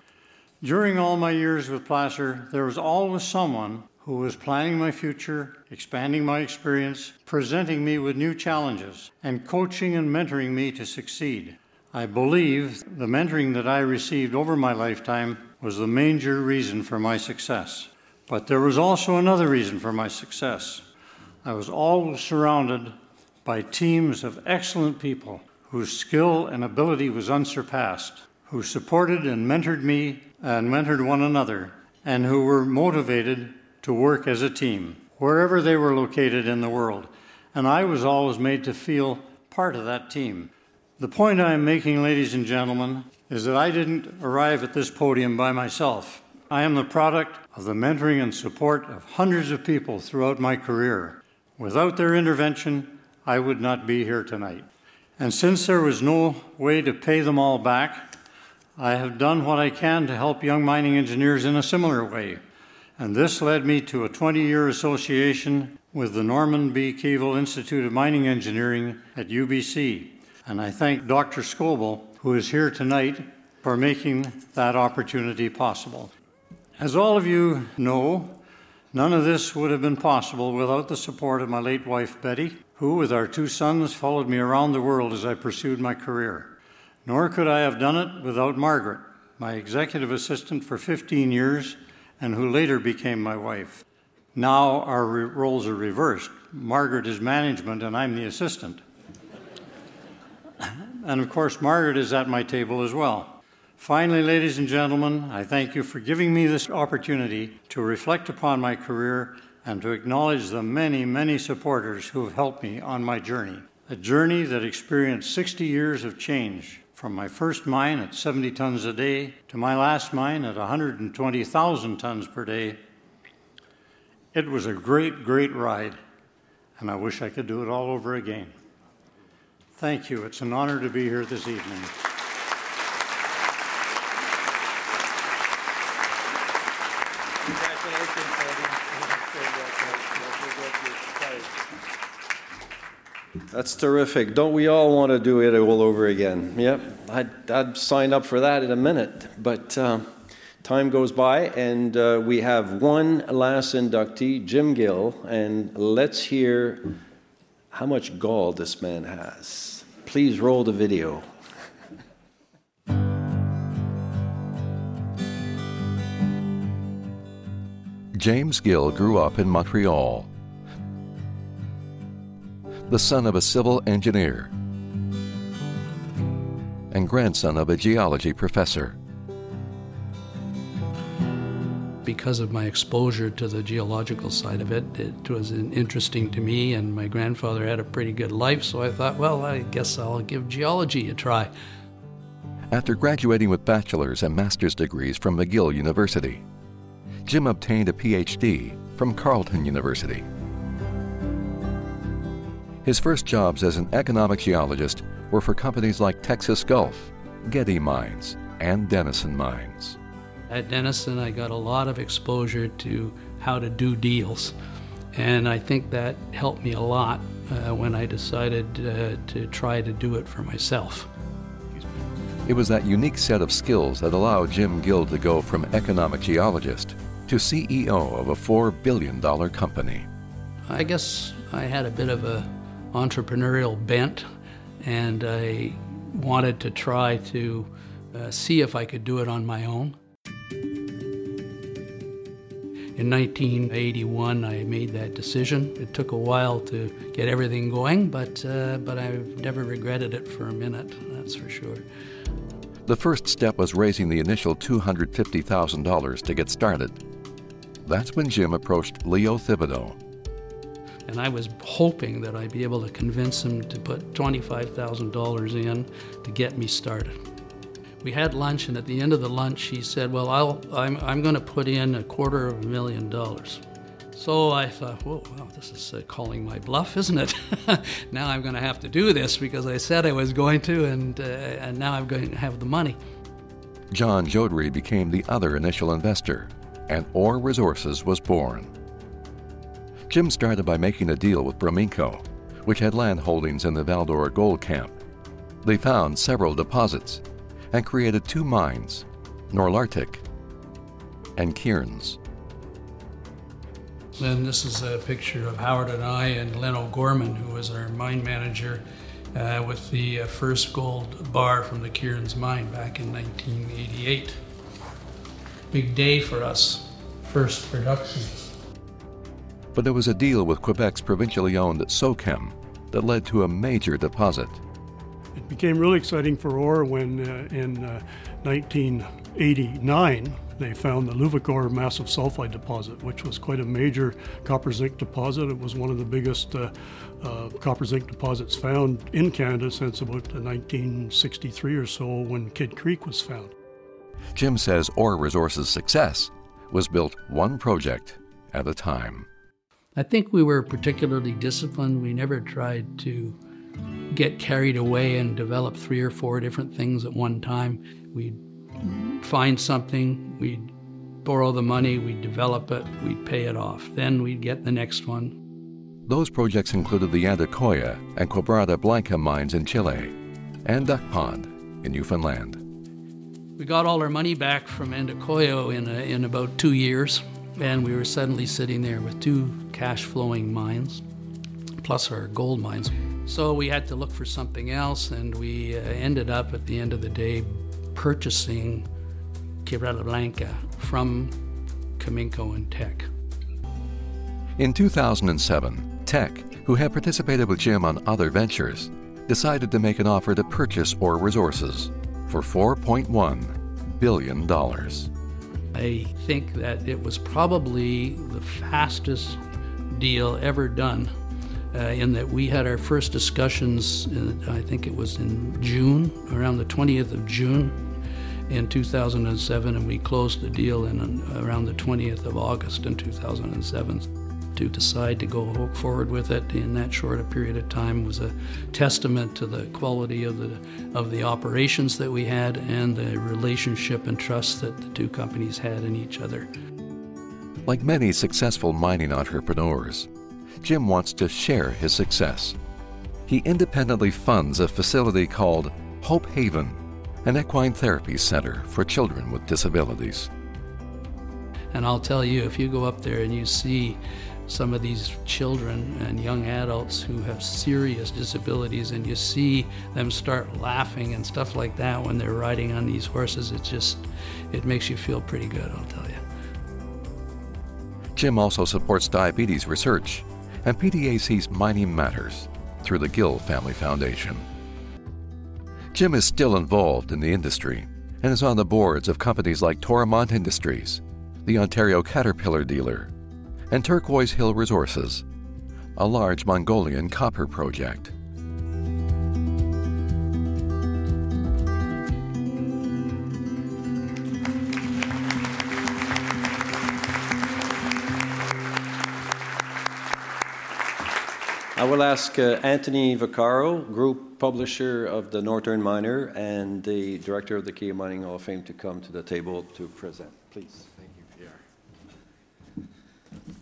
[SPEAKER 11] During all my years with Placer, there was always someone who was planning my future, expanding my experience, presenting me with new challenges, and coaching and mentoring me to succeed. I believe the mentoring that I received over my lifetime was the major reason for my success. But there was also another reason for my success. I was always surrounded by teams of excellent people whose skill and ability was unsurpassed, who supported and mentored me and mentored one another, and who were motivated to work as a team, wherever they were located in the world. And I was always made to feel part of that team. The point I am making, ladies and gentlemen, is that I didn't arrive at this podium by myself. I am the product of the mentoring and support of hundreds of people throughout my career. Without their intervention, I would not be here tonight. And since there was no way to pay them all back, I have done what I can to help young mining engineers in a similar way and this led me to a 20 year association with the Norman B. Keevil Institute of Mining Engineering at UBC. And I thank Dr. Scoble, who is here tonight, for making that opportunity possible. As all of you know, none of this would have been possible without the support of my late wife, Betty, who, with our two sons, followed me around the world as I pursued my career. Nor could I have done it without Margaret, my executive assistant for 15 years and who later became my wife. Now our roles are reversed. Margaret is management, and I'm the assistant. And of course, Margaret is at my table as well. Finally, ladies and gentlemen, I thank you for giving me this opportunity to reflect upon my career and to acknowledge the many, many supporters who have helped me on my journey. A journey that experienced 60 years of change from my first mine at 70 tons a day to my last mine at 120,000 tons per day. It was a great, great ride, and I wish I could do it all over again. Thank you. It's an honor to be here this evening.
[SPEAKER 4] That's terrific. Don't we all want to do it all over again? Yep, I'd, I'd sign up for that in a minute. But uh, time goes by, and uh, we have one last inductee, Jim Gill, and let's hear how much gall this man has. Please roll the video.
[SPEAKER 9] James Gill grew up in Montreal. The son of a civil engineer and grandson of a geology professor.
[SPEAKER 14] Because of my exposure to the geological side of it, it was interesting to me, and my grandfather had a pretty good life, so I thought, well, I guess I'll give geology a try.
[SPEAKER 9] After graduating with bachelor's and master's degrees from McGill University, Jim obtained a PhD from Carleton University. His first jobs as an economic geologist were for companies like Texas Gulf, Getty Mines, and Denison Mines.
[SPEAKER 14] At Denison, I got a lot of exposure to how to do deals, and I think that helped me a lot uh, when I decided uh, to try to do it for myself.
[SPEAKER 9] It was that unique set of skills that allowed Jim Gill to go from economic geologist to CEO of a $4 billion company.
[SPEAKER 14] I guess I had a bit of a entrepreneurial bent, and I wanted to try to uh, see if I could do it on my own. In 1981, I made that decision. It took a while to get everything going, but, uh, but I've never regretted it for a minute, that's for sure.
[SPEAKER 9] The first step was raising the initial $250,000 to get started. That's when Jim approached Leo Thibodeau.
[SPEAKER 14] And I was hoping that I'd be able to convince him to put $25,000 in to get me started. We had lunch, and at the end of the lunch, he said, Well, I'll, I'm, I'm going to put in a quarter of a million dollars. So I thought, whoa, well, this is uh, calling my bluff, isn't it? (laughs) now I'm going to have to do this because I said I was going to, and, uh, and now I'm going to have the money.
[SPEAKER 9] John Jodrey became the other initial investor, and Aur Resources was born. Jim started by making a deal with Brominco, which had land holdings in the Val-d'Or Gold Camp. They found several deposits and created two mines, Norlartic and Kierens.
[SPEAKER 14] Then this is a picture of Howard and I and Len O'Gorman, who was our mine manager, uh, with the uh, first gold bar from the Kierens mine back in 1988. Big day for us, first production.
[SPEAKER 9] But there was a deal with Quebec's provincially owned SOQUEM that led to a major deposit.
[SPEAKER 15] It became really exciting for Aur when uh, in uh, 1989 they found the Louvicourt massive sulfide deposit, which was quite a major copper zinc deposit. It was one of the biggest uh, uh, copper zinc deposits found in Canada since about 1963 or so when Kidd Creek was found.
[SPEAKER 9] Jim says Aur Resources' success was built one project at a time.
[SPEAKER 14] I think we were particularly disciplined. We never tried to get carried away and develop three or four different things at one time. We'd find something, we'd borrow the money, we'd develop it, we'd pay it off. Then we'd get the next one.
[SPEAKER 9] Those projects included the Andacollo and Quebrada Blanca mines in Chile and Duck Pond in Newfoundland.
[SPEAKER 14] We got all our money back from Andacollo in, a, in about two years, and we were suddenly sitting there with two cash flowing mines, plus our gold mines. So we had to look for something else, and we uh, ended up at the end of the day purchasing Quebrada Blanca from Cominco and Teck.
[SPEAKER 9] In 2007, Teck, who had participated with Jim on other ventures, decided to make an offer to purchase Aur Resources for $4.1 billion.
[SPEAKER 14] I think that it was probably the fastest deal ever done uh, in that we had our first discussions, in, I think it was in June, around the 20th of June in 2007, and we closed the deal in around the 20th of August in 2007 to decide to go forward with it in that short a period of time was a testament to the quality of the of the operations that we had and the relationship and trust that the two companies had in each other.
[SPEAKER 9] Like many successful mining entrepreneurs, Jim wants to share his success. he independently funds a facility called Hope Haven, an equine therapy center for children with disabilities.
[SPEAKER 14] And I'll tell you, if you go up there and you see some of these children and young adults who have serious disabilities and you see them start laughing and stuff like that when they're riding on these horses it just it makes you feel pretty good i'll tell you
[SPEAKER 9] jim also supports diabetes research and pdac's mining matters through the gill family foundation jim is still involved in the industry and is on the boards of companies like Toromont Industries, the Ontario Caterpillar dealer, and Turquoise Hill Resources, a large Mongolian copper project.
[SPEAKER 4] I will ask uh, Anthony Vaccaro, Group Publisher of the Northern Miner and the Director of the Canadian Mining Hall of Fame, to come to the table to present. Please. Thank you, Pierre.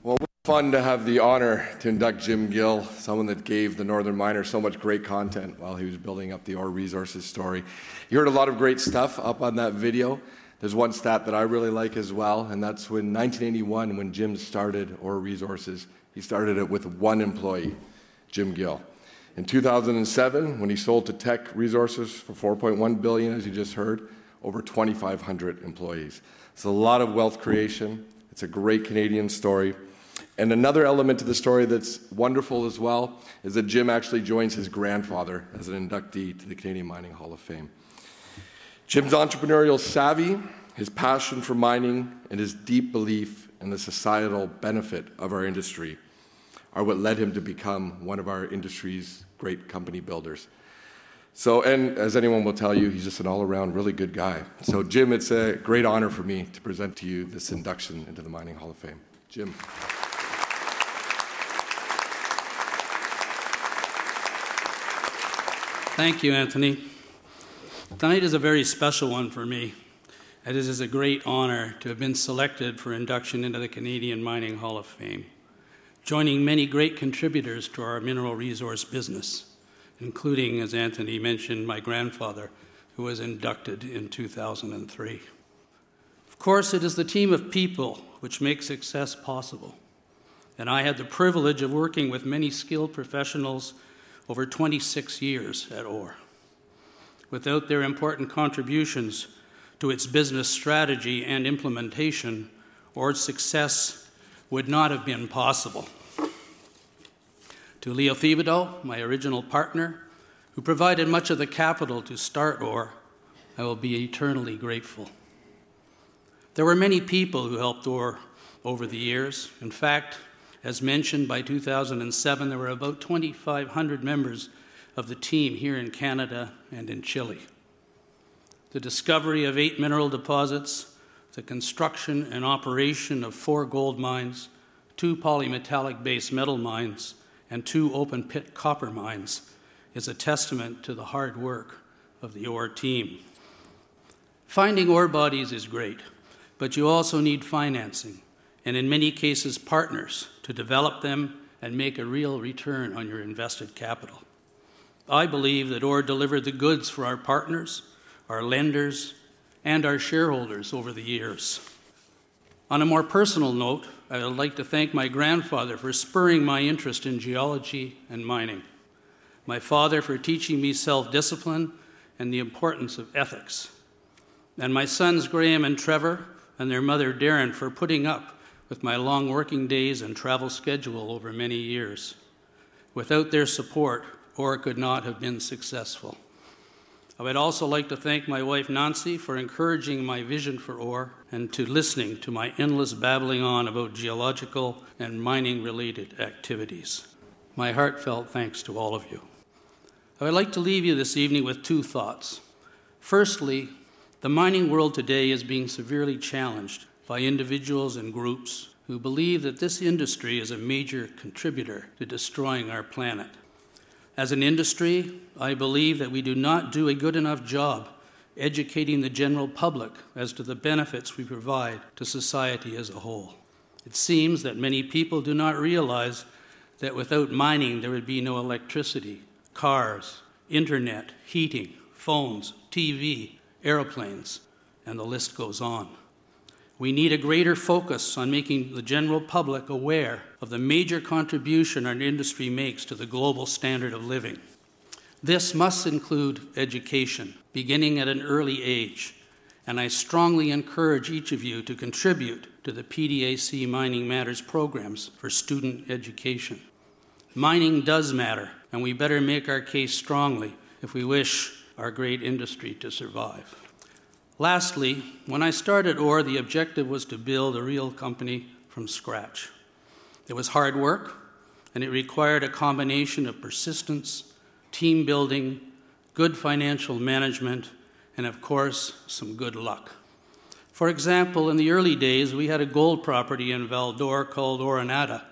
[SPEAKER 16] Well, fun to have the honor to induct Jim Gill, someone that gave the Northern Miner so much great content while he was building up the Aur Resources story. You heard a lot of great stuff up on that video. There's one stat that I really like as well, and that's when 1981, when Jim started Aur Resources, he started it with one employee, Jim Gill. In 2007, when he sold to Teck Resources for 4.1 billion, as you just heard, over 2,500 employees. It's a lot of wealth creation. It's a great Canadian story. And another element to the story that's wonderful as well is that Jim actually joins his grandfather as an inductee to the Canadian Mining Hall of Fame. Jim's entrepreneurial savvy, his passion for mining, and his deep belief in the societal benefit of our industry are what led him to become one of our industry's great company builders. So, and as anyone will tell you, he's just an all around really good guy. So, Jim, it's a great honor for me to present to you this induction into the Mining Hall of Fame. Jim.
[SPEAKER 14] Thank you, Anthony. Tonight is a very special one for me. It is a great honor to have been selected for induction into the Canadian Mining Hall of Fame, joining many great contributors to our mineral resource business, including, as Anthony mentioned, my grandfather, who was inducted in 2003. Of course, it is the team of people which makes success possible. And I had the privilege of working with many skilled professionals over 26 years at Aur. Without their important contributions to its business strategy and implementation, Aur's success would not have been possible. To Leo Thibodeau, my original partner, who provided much of the capital to start Aur, I will be eternally grateful. There were many people who helped Aur over the years. In fact, as mentioned, by 2007, there were about 2,500 members of the team here in Canada and in Chile. The discovery of eight mineral deposits, the construction and operation of four gold mines, two polymetallic base metal mines, and two open pit copper mines is a testament to the hard work of the Aur team. Finding ore bodies is great, but you also need financing, and in many cases, partners to develop them and make a real return on your invested capital. I believe that Aur delivered the goods for our partners, our lenders, and our shareholders over the years. On a more personal note, I would like to thank my grandfather for spurring my interest in geology and mining, my father for teaching me self discipline and the importance of ethics, and my sons Graham and Trevor and their mother Darren for putting up with my long working days and travel schedule over many years. Without their support, Aur could not have been successful. I would also like to thank my wife Nancy for encouraging my vision for Aur and to listening to my endless babbling on about geological and mining related activities. My heartfelt thanks to all of you. I would like to leave you this evening with two thoughts. Firstly, the mining world today is being severely challenged by individuals and groups who believe that this industry is a major contributor to destroying our planet. As an industry, I believe that we do not do a good enough job educating the general public as to the benefits we provide to society as a whole. It seems that many people do not realize that without mining there would be no electricity, cars, internet, heating, phones, TV, aeroplanes, and the list goes on. We need a greater focus on making the general public aware of the major contribution our industry makes to the global standard of living. This must include education, beginning at an early age, and I strongly encourage each of you to contribute to the PDAC Mining Matters programs for student education. Mining does matter, and we better make our case strongly if we wish our great industry to survive. Lastly, when I started Aur, the objective was to build a real company from scratch. It was hard work, and it required a combination of persistence, team building, good financial management, and of course, some good luck. For example, in the early days, we had a gold property in Val-d'Or called Oronata,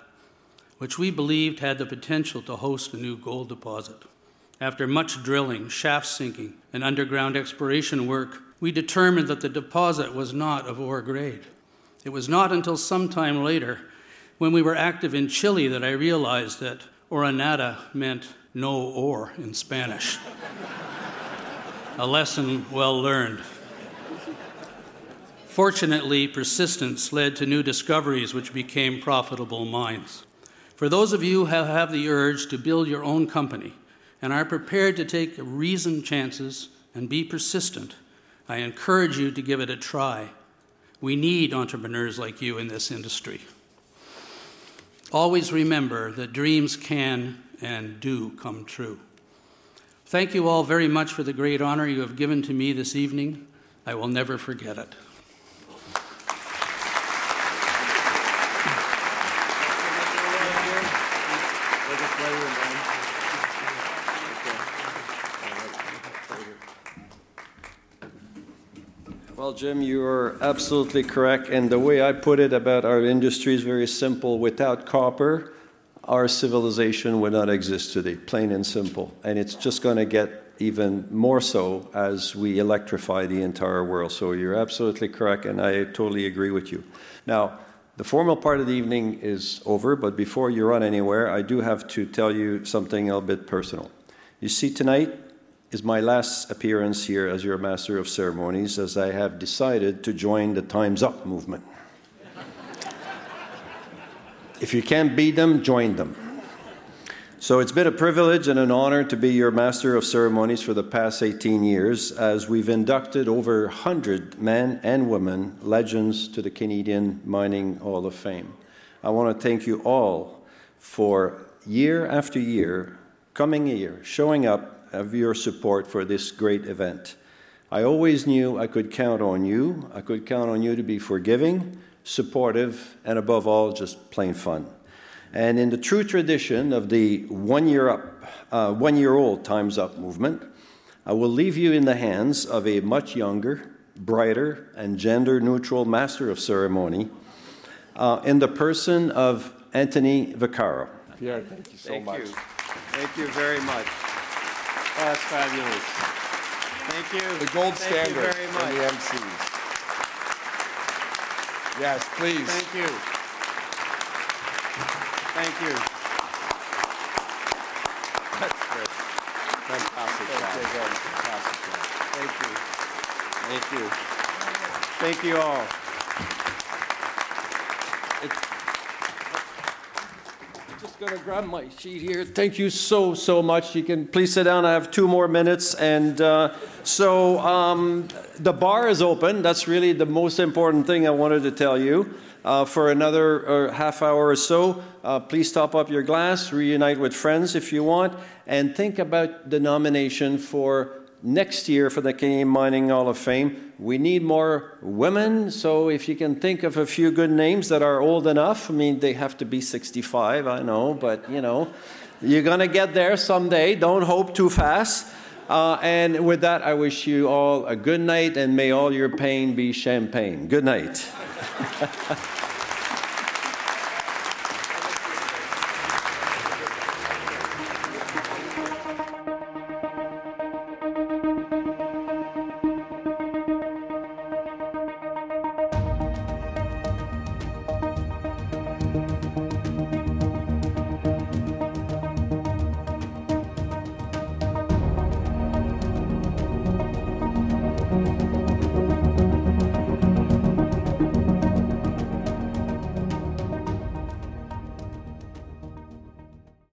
[SPEAKER 14] which we believed had the potential to host a new gold deposit. After much drilling, shaft sinking, and underground exploration work, we determined that the deposit was not of ore grade. It was not until some time later, when we were active in Chile, that I realized that oronata meant no ore in Spanish. A lesson well learned. Fortunately, persistence led to new discoveries which became profitable mines. For those of you who have the urge to build your own company and are prepared to take reasoned chances and be persistent, I encourage you to give it a try. We need entrepreneurs like you in this industry. Always remember that dreams can and do come true. Thank you all very much for the great honor you have given to me this evening. I will never forget it.
[SPEAKER 4] Well, Jim, you are absolutely correct. And the way I put it about our industry is very simple. Without copper, our civilization would not exist today, plain and simple. And it's just going to get even more so as we electrify the entire world. So you're absolutely correct, and I totally agree with you. Now, the formal part of the evening is over, but before you run anywhere, I do have to tell you something a little bit personal. You see, tonight is my last appearance here as your Master of Ceremonies, as I have decided to join the Time's Up movement. if you can't beat them, join them. So it's been a privilege and an honor to be your Master of Ceremonies for the past 18 years, as we've inducted over 100 men and women, legends, to the Canadian Mining Hall of Fame. I want to thank you all for year after year coming here, showing up, of your support for this great event. I always knew I could count on you. I could count on you to be forgiving, supportive, and above all, just plain fun. And in the true tradition of the one year up, uh, one year old Times Up movement, I will leave you in the hands of a much younger, brighter, and gender neutral master of ceremony uh, in the person of Anthony Vaccaro.
[SPEAKER 16] Pierre, thank you so
[SPEAKER 4] Thank
[SPEAKER 16] much.
[SPEAKER 4] you. Thank you very much. That's fabulous. Thank you.
[SPEAKER 16] The gold
[SPEAKER 4] Thank you
[SPEAKER 16] standard
[SPEAKER 4] very
[SPEAKER 16] for the
[SPEAKER 4] much.
[SPEAKER 16] MCs. Yes, please.
[SPEAKER 4] Thank you. Thank you.
[SPEAKER 16] That's great. Fantastic job. Fantastic job.
[SPEAKER 4] Thank you. Thank you. Thank you all. Going to grab my sheet here. Thank you so, so much. You can please sit down. I have two more minutes. And uh, so um, the bar is open. That's really the most important thing I wanted to tell you. Uh, for another uh, half hour or so, uh, please top up your glass, reunite with friends if you want, and think about the nomination for next year for the Canadian Mining Hall of Fame. We need more women, so if you can think of a few good names that are old enough, I mean, they have to be 65, I know, but you know, you're going to get there someday. Don't hope too fast. Uh, and with that, I wish you all a good night, and may all your pain be champagne. Good night. (laughs)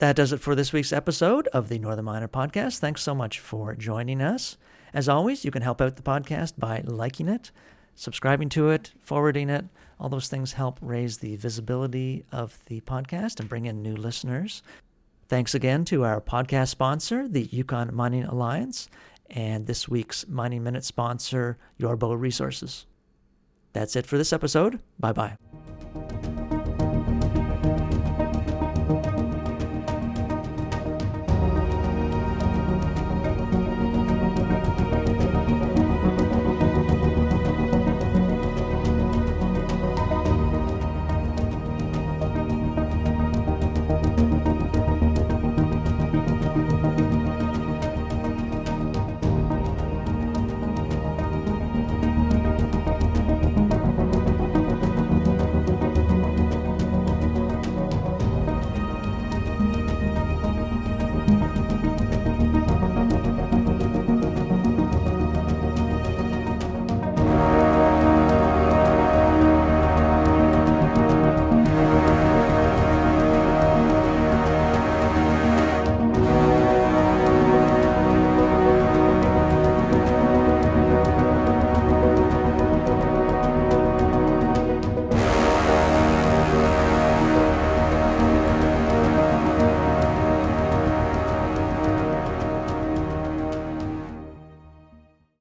[SPEAKER 1] That does it for this week's episode of the Northern Miner Podcast. Thanks so much for joining us. As always, you can help out the podcast by liking it, subscribing to it, forwarding it. All those things help raise the visibility of the podcast and bring in new listeners. Thanks again to our podcast sponsor, the Yukon Mining Alliance, and this week's Mining Minute sponsor, Yorbeau Resources. That's it for this episode. Bye bye.